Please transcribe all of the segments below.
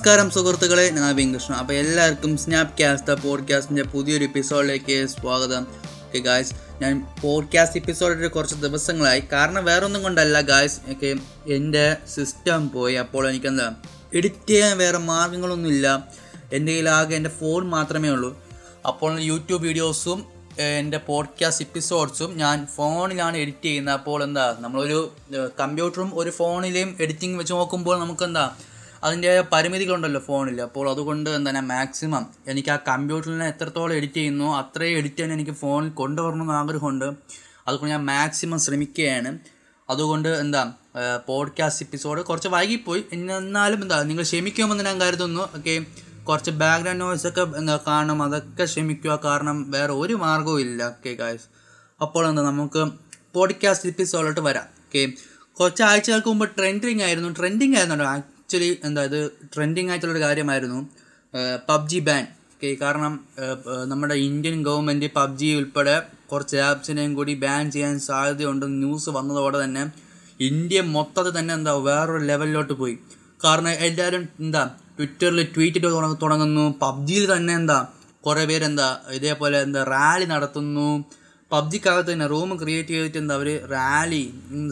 നമസ്കാരം സുഹൃത്തുക്കളെ. ഞാൻ വെങ്കൃഷ്ണ അപ്പോൾ എല്ലാവർക്കും സ്നാപ് കാസ്റ്റ് പോഡ്കാസ്റ്റിന്റെ പുതിയൊരു എപ്പിസോഡിലേക്ക് സ്വാഗതം. ഓക്കെ ഗായ്സ് ഞാൻ പോഡ്കാസ്റ്റ് എപ്പിസോഡിൽ കുറച്ച് ദിവസങ്ങളായി. കാരണം വേറൊന്നും കൊണ്ടല്ല ഗായ്സ് ഒക്കെ എന്റെ സിസ്റ്റം പോയി. അപ്പോൾ എനിക്കെന്താ എഡിറ്റ് ചെയ്യാൻ വേറെ മാർഗങ്ങളൊന്നുമില്ല എന്റെ കയ്യിലാകെ എന്റെ ഫോൺ മാത്രമേ ഉള്ളൂ. അപ്പോൾ യൂട്യൂബ് വീഡിയോസും എന്റെ പോഡ്കാസ്റ്റ് എപ്പിസോഡ്സും ഞാൻ ഫോണിലാണ് എഡിറ്റ് ചെയ്യുന്നത്. അപ്പോൾ എന്താ നമ്മളൊരു കമ്പ്യൂട്ടറും ഒരു ഫോണിലെയും എഡിറ്റിംഗ് വെച്ച് നോക്കുമ്പോൾ നമുക്കെന്താ അതിന്റെ പരിമിതികളുണ്ടല്ലോ ഫോണിൽ അപ്പോൾ അതുകൊണ്ട് എന്താ മാക്സിമം എനിക്ക് ആ കമ്പ്യൂട്ടറിനെ എത്രത്തോളം എഡിറ്റ് ചെയ്യുന്നു അത്രയും എഡിറ്റ് ചെയ്യാൻ എനിക്ക് ഫോണിൽ കൊണ്ടുവരണമെന്ന് ആഗ്രഹമുണ്ട്. അതുകൊണ്ട് ഞാൻ മാക്സിമം ശ്രമിക്കുകയാണ്. അതുകൊണ്ട് എന്താ പോഡ്കാസ്റ്റ് എപ്പിസോഡ് കുറച്ച് വൈകിപ്പോയി. എന്നാലും എന്താ നിങ്ങൾ ക്ഷമിക്കുമെന്ന് ഞാൻ കരുതുന്നു. ഓക്കെ കുറച്ച് ബാക്ക്ഗ്രൗണ്ട് നോയ്സ് ഒക്കെ എന്താ കാണും അതൊക്കെ ക്ഷമിക്കുക. കാരണം വേറെ ഒരു മാർഗവും ഇല്ല. ഓക്കെ ഗായ്സ് അപ്പോൾ എന്താ നമുക്ക് പോഡ്കാസ്റ്റ് എപ്പിസോഡിലോട്ട് വരാം. ഓക്കെ കുറച്ച് ആഴ്ചകൾക്ക് മുമ്പ് ട്രെൻഡിങ് ആയിരുന്നു. ട്രെൻഡിങ് ആയിരുന്നു ആക്ച്വലി എന്താ ഇത് ട്രെൻഡിങ് ആയിട്ടുള്ളൊരു കാര്യമായിരുന്നു. പബ്ജി ബാൻ ഓക്കെ കാരണം നമ്മുടെ ഇന്ത്യൻ ഗവൺമെന്റ് പബ്ജി ഉൾപ്പെടെ കുറച്ച് ആപ്സിനെയും കൂടി ബാൻ ചെയ്യാൻ സാധ്യതയുണ്ടെന്ന് ന്യൂസ് വന്നതോടെ തന്നെ ഇന്ത്യ മൊത്തത്തിൽ തന്നെ എന്താ വേറൊരു ലെവലിലോട്ട് പോയി. കാരണം എല്ലാവരും എന്താ ട്വിറ്ററിൽ ട്വീറ്റ് തുടങ്ങുന്നു. പബ്ജിയിൽ തന്നെ എന്താ കുറേ പേരെന്താ ഇതേപോലെ എന്താ റാലി നടത്തുന്നു. പബ്ജിക്കകത്ത് തന്നെ റൂം ക്രിയേറ്റ് ചെയ്തിട്ട് എന്താ അവർ റാലി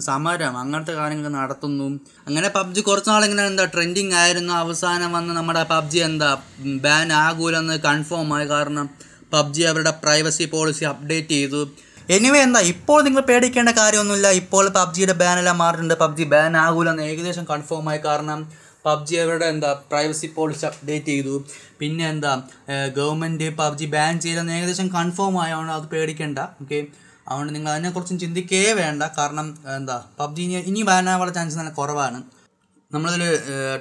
സമരം അങ്ങനത്തെ കാര്യങ്ങൾ നടത്തുന്നു. അങ്ങനെ പബ്ജി കുറച്ച് നാളിങ്ങനെ എന്താ ട്രെൻഡിങ് ആയിരുന്നു. അവസാനം വന്ന് നമ്മുടെ പബ്ജി എന്താ ബാൻ ആകൂലെന്ന് കൺഫേം ആയി കാരണം പബ്ജി അവരുടെ പ്രൈവസി പോളിസി അപ്ഡേറ്റ് ചെയ്തു. എനിവേ എന്താ ഇപ്പോൾ നിങ്ങൾ പേടിക്കേണ്ട കാര്യമൊന്നുമില്ല. ഇപ്പോൾ പബ്ജിയുടെ ബാനെല്ലാം മാറിയിട്ടുണ്ട്. പബ്ജി ബാൻ ആകൂലെന്ന് ഏകദേശം കൺഫേം ആയി കാരണം പബ്ജി അവരുടെ എന്താ പ്രൈവസി പോളിസി അപ്ഡേറ്റ് ചെയ്തു. പിന്നെ എന്താ ഗവൺമെന്റ് പബ്ജി ബാൻ ചെയ്തെന്ന് ഏകദേശം കൺഫേം ആയതുകൊണ്ട് അത് പേടിക്കേണ്ട ഓക്കെ അതുകൊണ്ട് നിങ്ങൾ അതിനെക്കുറിച്ചും ചിന്തിക്കേ വേണ്ട. കാരണം എന്താ പബ്ജി ഇനി ഇനി ബാൻ ആവാനുള്ള ചാൻസ് നല്ല കുറവാണ്. നമ്മളിതിൽ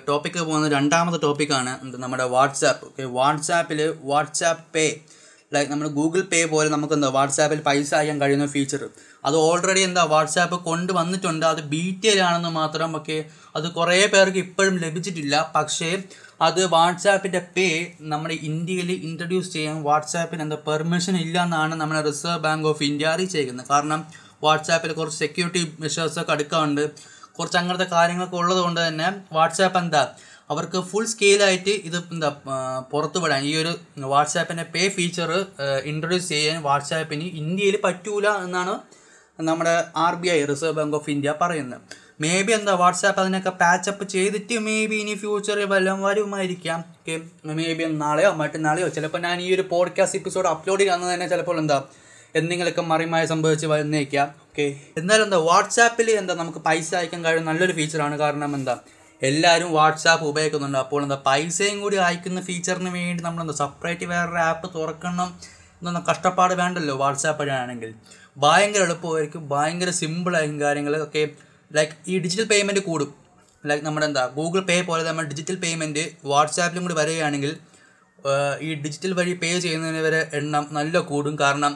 ടോപ്പിക്ക് പോകുന്ന രണ്ടാമത്തെ ടോപ്പിക്കാണ് നമ്മുടെ വാട്സാപ്പ് ഓക്കെ വാട്സാപ്പിൽ വാട്സാപ്പ് പേ ലൈക്ക് നമ്മുടെ ഗൂഗിൾ പേ പോലെ നമുക്ക് എന്താ വാട്സാപ്പിൽ പൈസ അയക്കാൻ കഴിയുന്ന ഫീച്ചർ അത് ഓൾറെഡി എന്താ വാട്സാപ്പ് കൊണ്ടുവന്നിട്ടുണ്ട് അത് ബീറ്റയിലാണെന്ന് മാത്രം ഒക്കെ അത് കുറേ പേർക്ക് ഇപ്പോഴും ലഭിച്ചിട്ടില്ല. പക്ഷേ അത് വാട്സാപ്പിന്റെ പേ നമ്മുടെ ഇന്ത്യയിൽ ഇൻട്രൊഡ്യൂസ് ചെയ്യാൻ വാട്സാപ്പിന് എന്താ പെർമിഷൻ ഇല്ല എന്നാണ് നമ്മുടെ റിസർവ് ബാങ്ക് ഓഫ് ഇന്ത്യ അറിയിച്ചേക്കുന്നത്. കാരണം വാട്സാപ്പിൽ കുറച്ച് സെക്യൂരിറ്റി മെഷേഴ്സൊക്കെ എടുക്കാറുണ്ട് കുറച്ച് അങ്ങനത്തെ കാര്യങ്ങളൊക്കെ ഉള്ളത് കൊണ്ട് തന്നെ വാട്സാപ്പ് എന്താ അവർക്ക് ഫുൾ സ്കെയിലായിട്ട് ഇത് എന്താ പുറത്തു വിടാൻ. ഈ ഒരു വാട്സാപ്പിന്റെ പേ ഫീച്ചർ ഇൻട്രൊഡ്യൂസ് ചെയ്യാൻ വാട്സാപ്പിന് ഇന്ത്യയിൽ പറ്റൂല എന്നാണ് നമ്മുടെ R B I Reserve Bank of India പറയുന്നത്. മേ ബി എന്താ വാട്സാപ്പ് അതിനൊക്കെ പാച്ചപ്പ് ചെയ്തിട്ട് മേ ബി ഇനി ഫ്യൂച്ചറിൽ വല്ലതും വരുമായിരിക്കാം. മേ ബി നാളെയോ മറ്റന്നാളെയോ. ചിലപ്പോൾ ഞാൻ ഈ ഒരു പോഡ്കാസ്റ്റ് എപ്പിസോഡ് അപ്ലോഡ് ചെയ്യാന്ന് തന്നെ ചിലപ്പോൾ എന്താ എന്തെങ്കിലുമൊക്കെ മറിമായ സംഭവിച്ച് വന്നേക്കാം. ഓക്കെ എന്നാലും എന്താ വാട്സാപ്പിൽ എന്താ നമുക്ക് പൈസ അയക്കാൻ കഴിയുന്ന നല്ലൊരു ഫീച്ചറാണ് കാരണം എന്താ എല്ലാവരും വാട്സാപ്പ് ഉപയോഗിക്കുന്നുണ്ട്. അപ്പോൾ എന്താ പൈസയും കൂടി അയക്കുന്ന ഫീച്ചറിന് വേണ്ടി നമ്മൾ എന്താ സെപ്പറേറ്റ് വേറൊരു ആപ്പ് തുറക്കണം എന്നൊന്നും കഷ്ടപ്പാട് വേണ്ടല്ലോ വാട്സാപ്പ് വഴിയാണെങ്കിൽ ഭയങ്കര എളുപ്പമായിരിക്കും. ഭയങ്കര സിമ്പിളായിരിക്കും കാര്യങ്ങളൊക്കെ. ലൈക്ക് ഈ ഡിജിറ്റൽ പേയ്മെന്റ് കൂടും. ലൈക്ക് നമ്മുടെ എന്താ ഗൂഗിൾ പേ പോലെ നമ്മൾ ഡിജിറ്റൽ പേയ്മെന്റ് വാട്സാപ്പിലും കൂടി വരികയാണെങ്കിൽ ഈ ഡിജിറ്റൽ വഴി പേ ചെയ്യുന്നതിന് എണ്ണം നല്ല കൂടും. കാരണം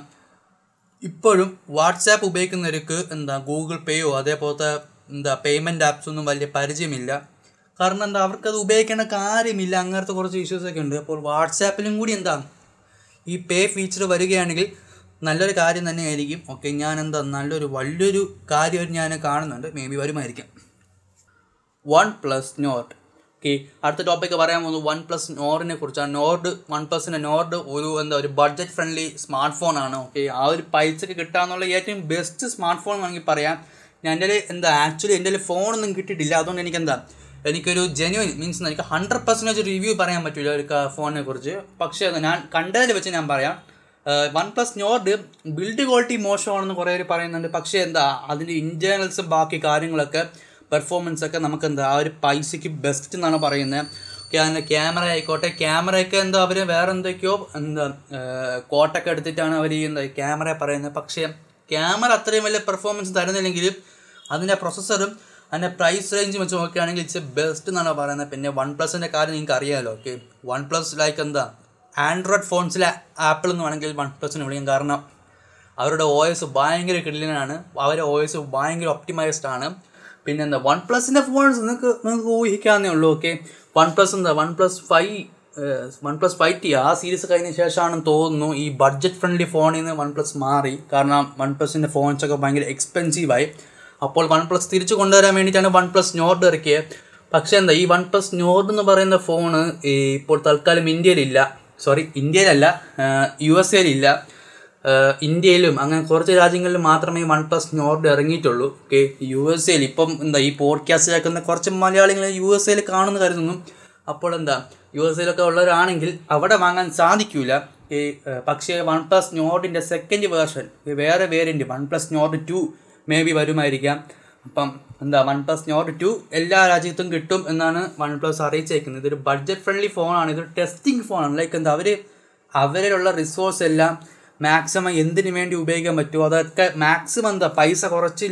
ഇപ്പോഴും വാട്സാപ്പ് ഉപയോഗിക്കുന്നവർക്ക് എന്താ ഗൂഗിൾ പേയോ അതേപോലത്തെ എന്താ പേയ്മെന്റ് ആപ്സ് ഒന്നും വലിയ പരിചയമില്ല. കാരണം എന്താ? അവർക്കത് ഉപയോഗിക്കേണ്ട കാര്യമില്ല. അങ്ങനത്തെ കുറച്ച് ഇഷ്യൂസ് ഒക്കെ ഉണ്ട്. അപ്പോൾ വാട്സാപ്പിലും കൂടി എന്താ? ഈ പേ ഫീച്ചർ വരികയാണെങ്കിൽ നല്ലൊരു കാര്യം തന്നെയായിരിക്കും. ഓക്കെ ഞാൻ എന്താ നല്ലൊരു വലിയൊരു കാര്യം ഞാൻ കാണുന്നുണ്ട്. മേ ബി വരുമായിരിക്കും. വൺ പ്ലസ് നോട്ട് ഓക്കെ അടുത്ത ടോപ്പിക്ക് പറയാൻ പോകുന്നത് വൺ പ്ലസ് നോറിനെ കുറിച്ചാണ്. നോർഡ് വൺ പ്ലസിന്റെ നോർഡ് ഒരു എന്താ ഒരു ബഡ്ജറ്റ് ഫ്രണ്ട്ലി സ്മാർട്ട് ഫോൺ ആണ്. ഓക്കെ ആ ഒരു പൈസക്ക് കിട്ടാന്നുള്ള ഏറ്റവും ബെസ്റ്റ് സ്മാർട്ട് ഫോൺ വേണമെങ്കിൽ പറയാം. ഞാൻ എന്റെ എന്താ ആക്ച്വലി എന്റെ ഫോണൊന്നും കിട്ടിയിട്ടില്ല. അതുകൊണ്ട് എനിക്ക് എന്താ എനിക്കൊരു ജെന്യൂൻ മീൻസ് എനിക്ക് ഹൺഡ്രഡ് പെർസെന്റേജ് റിവ്യൂ പറയാൻ പറ്റില്ല ഒരു ഫോണിനെ കുറിച്ച് പക്ഷേ ഞാൻ കണ്ടതിൽ വെച്ച് ഞാൻ പറയാം. One plus Nord build quality മോശമാണെന്ന് കുറേ പേര് പറയുന്നുണ്ട്. പക്ഷേ എന്താ അതിന്റെ ഇന്റേർണൽസും ബാക്കി കാര്യങ്ങളൊക്കെ പെർഫോമൻസ് ഒക്കെ നമുക്ക് എന്താ ആ ഒരു പൈസയ്ക്ക് ബെസ്റ്റ് എന്നാണ് പറയുന്നത്. അതിന്റെ ക്യാമറ ആയിക്കോട്ടെ. ക്യാമറയൊക്കെ എന്തോ അവർ വേറെ എന്തൊക്കെയോ എന്താ കോട്ടൊക്കെ എടുത്തിട്ടാണ് അവർ ഈ എന്താ ക്യാമറ പറയുന്നത്. പക്ഷേ ക്യാമറ അത്രയും വലിയ പെർഫോമൻസ് തരുന്നില്ലെങ്കിലും അതിന്റെ പ്രൊസസ്സറും അതിന്റെ പ്രൈസ് റേഞ്ച് വെച്ച് നോക്കുകയാണെങ്കിൽ ഇറ്റ്സ് ബെസ്റ്റ് എന്നാണ് പറയുന്നത്. പിന്നെ വൺ പ്ലസിന്റെ കാര്യം നിങ്ങൾക്ക് അറിയാമല്ലോ ഓക്കെ വൺ പ്ലസ് ലൈക്ക് എന്താ ആൻഡ്രോയിഡ് ഫോൺസിലെ ആപ്പിൾ എന്ന് വേണമെങ്കിൽ വൺ പ്ലസിന് വിളിക്കും. കാരണം അവരുടെ ഒ എസ് ഭയങ്കര കിടിലനാണ്. അവരുടെ ഒ എസ് ഭയങ്കര ഒപ്റ്റിമൈസ്ഡ് ആണ്. പിന്നെ എന്താ? വൺ പ്ലസിന്റെ ഫോൺസ് നിങ്ങൾക്ക് നിങ്ങൾക്ക് ഊഹിക്കാവുന്നേ ഉള്ളൂ. ഓക്കെ വൺ പ്ലസ് എന്താ? OnePlus five OnePlus five T ആ സീരീസ് കഴിഞ്ഞ ശേഷമാണെന്ന് തോന്നുന്നു. ഈ ബഡ്ജറ്റ് ഫ്രണ്ട്ലി ഫോണിൽ നിന്ന് വൺ പ്ലസ് മാറി. കാരണം വൺ പ്ലസിന്റെ ഫോൺസൊക്കെ ഭയങ്കര എക്സ്പെൻസീവായി അപ്പോൾ വൺ പ്ലസ് തിരിച്ചു കൊണ്ടുവരാൻ വേണ്ടിയിട്ടാണ് വൺ പ്ലസ് നോർഡ് ഇറക്കിയത് പക്ഷേ എന്താ ഈ വൺ പ്ലസ് നോർഡ് എന്ന് പറയുന്ന ഫോണ് ഇപ്പോൾ തൽക്കാലം ഇന്ത്യയിലില്ല. സോറി ഇന്ത്യയിലല്ല യു എസ് എയിലില്ല. ഇന്ത്യയിലും അങ്ങനെ കുറച്ച് രാജ്യങ്ങളിൽ മാത്രമേ വൺ പ്ലസ് നോർഡ് ഇറങ്ങിയിട്ടുള്ളൂ. ഓക്കെ യു എസ് എയിൽ ഇപ്പം എന്താ ഈ പോഡ്കാസ്റ്റ് കേൾക്കുന്ന കുറച്ച് മലയാളികൾ യു എസ് എയിൽ കാണുന്ന കരുതുന്നു. അപ്പോൾ എന്താ യു എസ് എയിലൊക്കെ ഉള്ളവരാണെങ്കിൽ അവിടെ വാങ്ങാൻ സാധിക്കില്ല പക്ഷേ വൺ പ്ലസ് നോർഡിന്റെ സെക്കൻഡ് വേർഷൻ വേറെ variant OnePlus Nord two maybe വരുമായിരിക്കാം. അപ്പം എന്താ വൺ പ്ലസ് നോട്ട് ടു എല്ലാ രാജ്യത്തും കിട്ടും എന്നാണ് വൺ പ്ലസ് അറിയിച്ചേക്കുന്നത്. ഇതൊരു ബഡ്ജറ്റ് ഫ്രണ്ട്ലി ഫോണാണ് ഇതൊരു ടെസ്റ്റിംഗ് ഫോണാണ് ലൈക്ക് എന്താ അവർ അവരിലുള്ള റിസോഴ്സ് എല്ലാം മാക്സിമം എന്തിനു വേണ്ടി ഉപയോഗിക്കാൻ പറ്റുമോ? അതൊക്കെ മാക്സിമം എന്താ പൈസ കുറച്ച്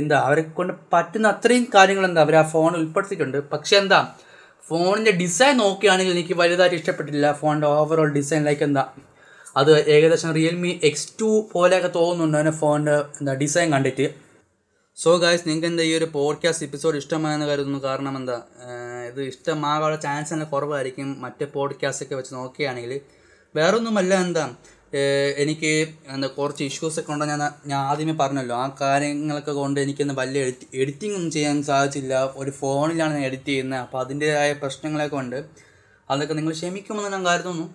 എന്താ അവരെ കൊണ്ട് പറ്റുന്ന അത്രയും കാര്യങ്ങൾ എന്താ അവർ ആ ഫോൺ ഉൾപ്പെടുത്തിയിട്ടുണ്ട്. പക്ഷേ എന്താ ഫോണിന്റെ ഡിസൈൻ നോക്കുകയാണെങ്കിൽ എനിക്ക് വലുതായിട്ട് ഇഷ്ടപ്പെട്ടില്ല ഫോണിന്റെ ഓവറോൾ ഡിസൈൻ ലൈക്ക് എന്താ അത് ഏകദേശം റിയൽമി എക്സ് ടു പോലെയൊക്കെ തോന്നുന്നുണ്ട് അതിന്റെ ഫോണിന്റെ എന്താ ഡിസൈൻ കണ്ടിട്ട്. സോ ഗായ്സ് നിങ്ങൾക്ക് എന്താ ഈ ഒരു പോഡ്കാസ്റ്റ് എപ്പിസോഡ് ഇഷ്ടമായെന്ന് കരുതുന്നു? കാരണം എന്താ ഇത് ഇഷ്ടമാകാനുള്ള ചാൻസ് തന്നെ കുറവായിരിക്കും മറ്റേ പോഡ്കാസ്റ്റ് ഒക്കെ വെച്ച് നോക്കുകയാണെങ്കിൽ. വേറൊന്നുമല്ല എന്താ എനിക്ക് എന്താ കുറച്ച് ഇഷ്യൂസൊക്കെ ഉണ്ടോ ഞാൻ ഞാൻ ആദ്യമേ പറഞ്ഞല്ലോ. ആ കാര്യങ്ങളൊക്കെ കൊണ്ട് എനിക്കൊന്ന് വലിയ എഡിറ്റ് എഡിറ്റിംഗ് ഒന്നും ചെയ്യാൻ സാധിച്ചില്ല. ഒരു ഫോണിലാണ് ഞാൻ എഡിറ്റ് ചെയ്യുന്നത്. അപ്പോൾ അതിന്റെതായ പ്രശ്നങ്ങളൊക്കെ ഉണ്ട്. അതൊക്കെ നിങ്ങൾ ക്ഷമിക്കുമെന്ന് ഞാൻ കരുതുന്നു.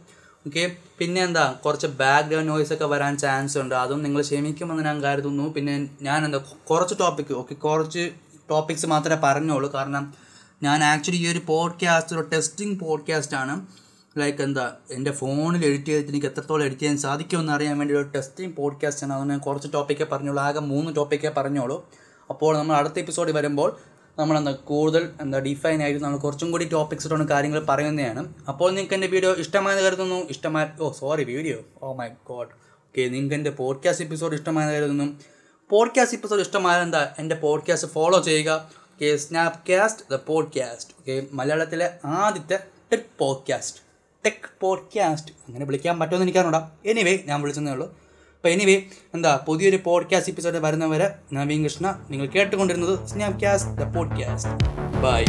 ഓക്കെ പിന്നെ എന്താ കുറച്ച് ബാക്ക്ഗ്രൗണ്ട് നോയ്സ് ഒക്കെ വരാൻ ചാൻസ് ഉണ്ട്. അതും നിങ്ങൾ ക്ഷമിക്കുമെന്ന് ഞാൻ കരുതുന്നു. പിന്നെ ഞാൻ എന്താ കുറച്ച് ടോപ്പിക്ക് ഓക്കെ കുറച്ച് ടോപ്പിക്സ് മാത്രമേ പറഞ്ഞോളൂ കാരണം ഞാൻ ആക്ച്വലി ഈ ഒരു പോഡ്കാസ്റ്റ് ഒരു ടെസ്റ്റിംഗ് പോഡ്കാസ്റ്റ് ആണ്. ലൈക്ക് എന്താ എന്റെ ഫോണിൽ എഡിറ്റ് ചെയ്തിട്ട് എനിക്ക് എത്രത്തോളം എഡിറ്റ് ചെയ്യാൻ സാധിക്കുമെന്ന് അറിയാൻ വേണ്ടി ഒരു ടെസ്റ്റിംഗ് പോഡ്കാസ്റ്റ് ആണ്. അതുകൊണ്ട് ഞാൻ കുറച്ച് ടോപ്പിക്കേ പറഞ്ഞോളൂ ആകെ മൂന്ന് ടോപ്പിക്കേ പറഞ്ഞോളൂ അപ്പോൾ നമ്മൾ അടുത്ത എപ്പിസോഡിൽ വരുമ്പോൾ നമ്മളെന്താ കൂടുതൽ എന്താ ഡിഫൈൻ ആയിട്ട് നമ്മൾ കുറച്ചും കൂടി ടോപ്പിക്സ് ഇട്ടുകൊണ്ട് കാര്യങ്ങൾ പറയുന്നതാണ്. അപ്പോൾ നിങ്ങൾക്ക് എന്റെ വീഡിയോ ഇഷ്ടമായെന്ന് കരുതുന്നു. ഇഷ്ടമായ ഓ sorry video oh my god okay നിങ്ങൾക്ക് എന്റെ പോഡ്കാസ്റ്റ് എപ്പിസോഡ് ഇഷ്ടമായെന്ന് കരുതുന്നു. പോഡ്കാസ്റ്റ് എപ്പിസോഡ് ഇഷ്ടമായത് എന്താ? എന്റെ പോഡ്കാസ്റ്റ് ഫോളോ ചെയ്യുക. Okay Snapcast the podcast okay മലയാളത്തിലെ ആദ്യത്തെ ടെക് പോഡ്കാസ്റ്റ് ടെക് പോഡ്കാസ്റ്റ് അങ്ങനെ വിളിക്കാൻ പറ്റുമെന്ന് എനിക്കറിഞ്ഞൂടാ. എനിവേ ഞാൻ വിളിച്ചതേ ഉള്ളൂ. അപ്പോൾ എനിവേ എന്താ പുതിയൊരു പോഡ്കാസ്റ്റ് എപ്പിസോഡ് വരുന്നവരെ നവീൻ കൃഷ്ണ നിങ്ങൾ കേട്ടുകൊണ്ടിരുന്നത് സ്നാപ് കാസ്റ്റ് ദ പോഡ്കാസ്റ്റ് ബൈ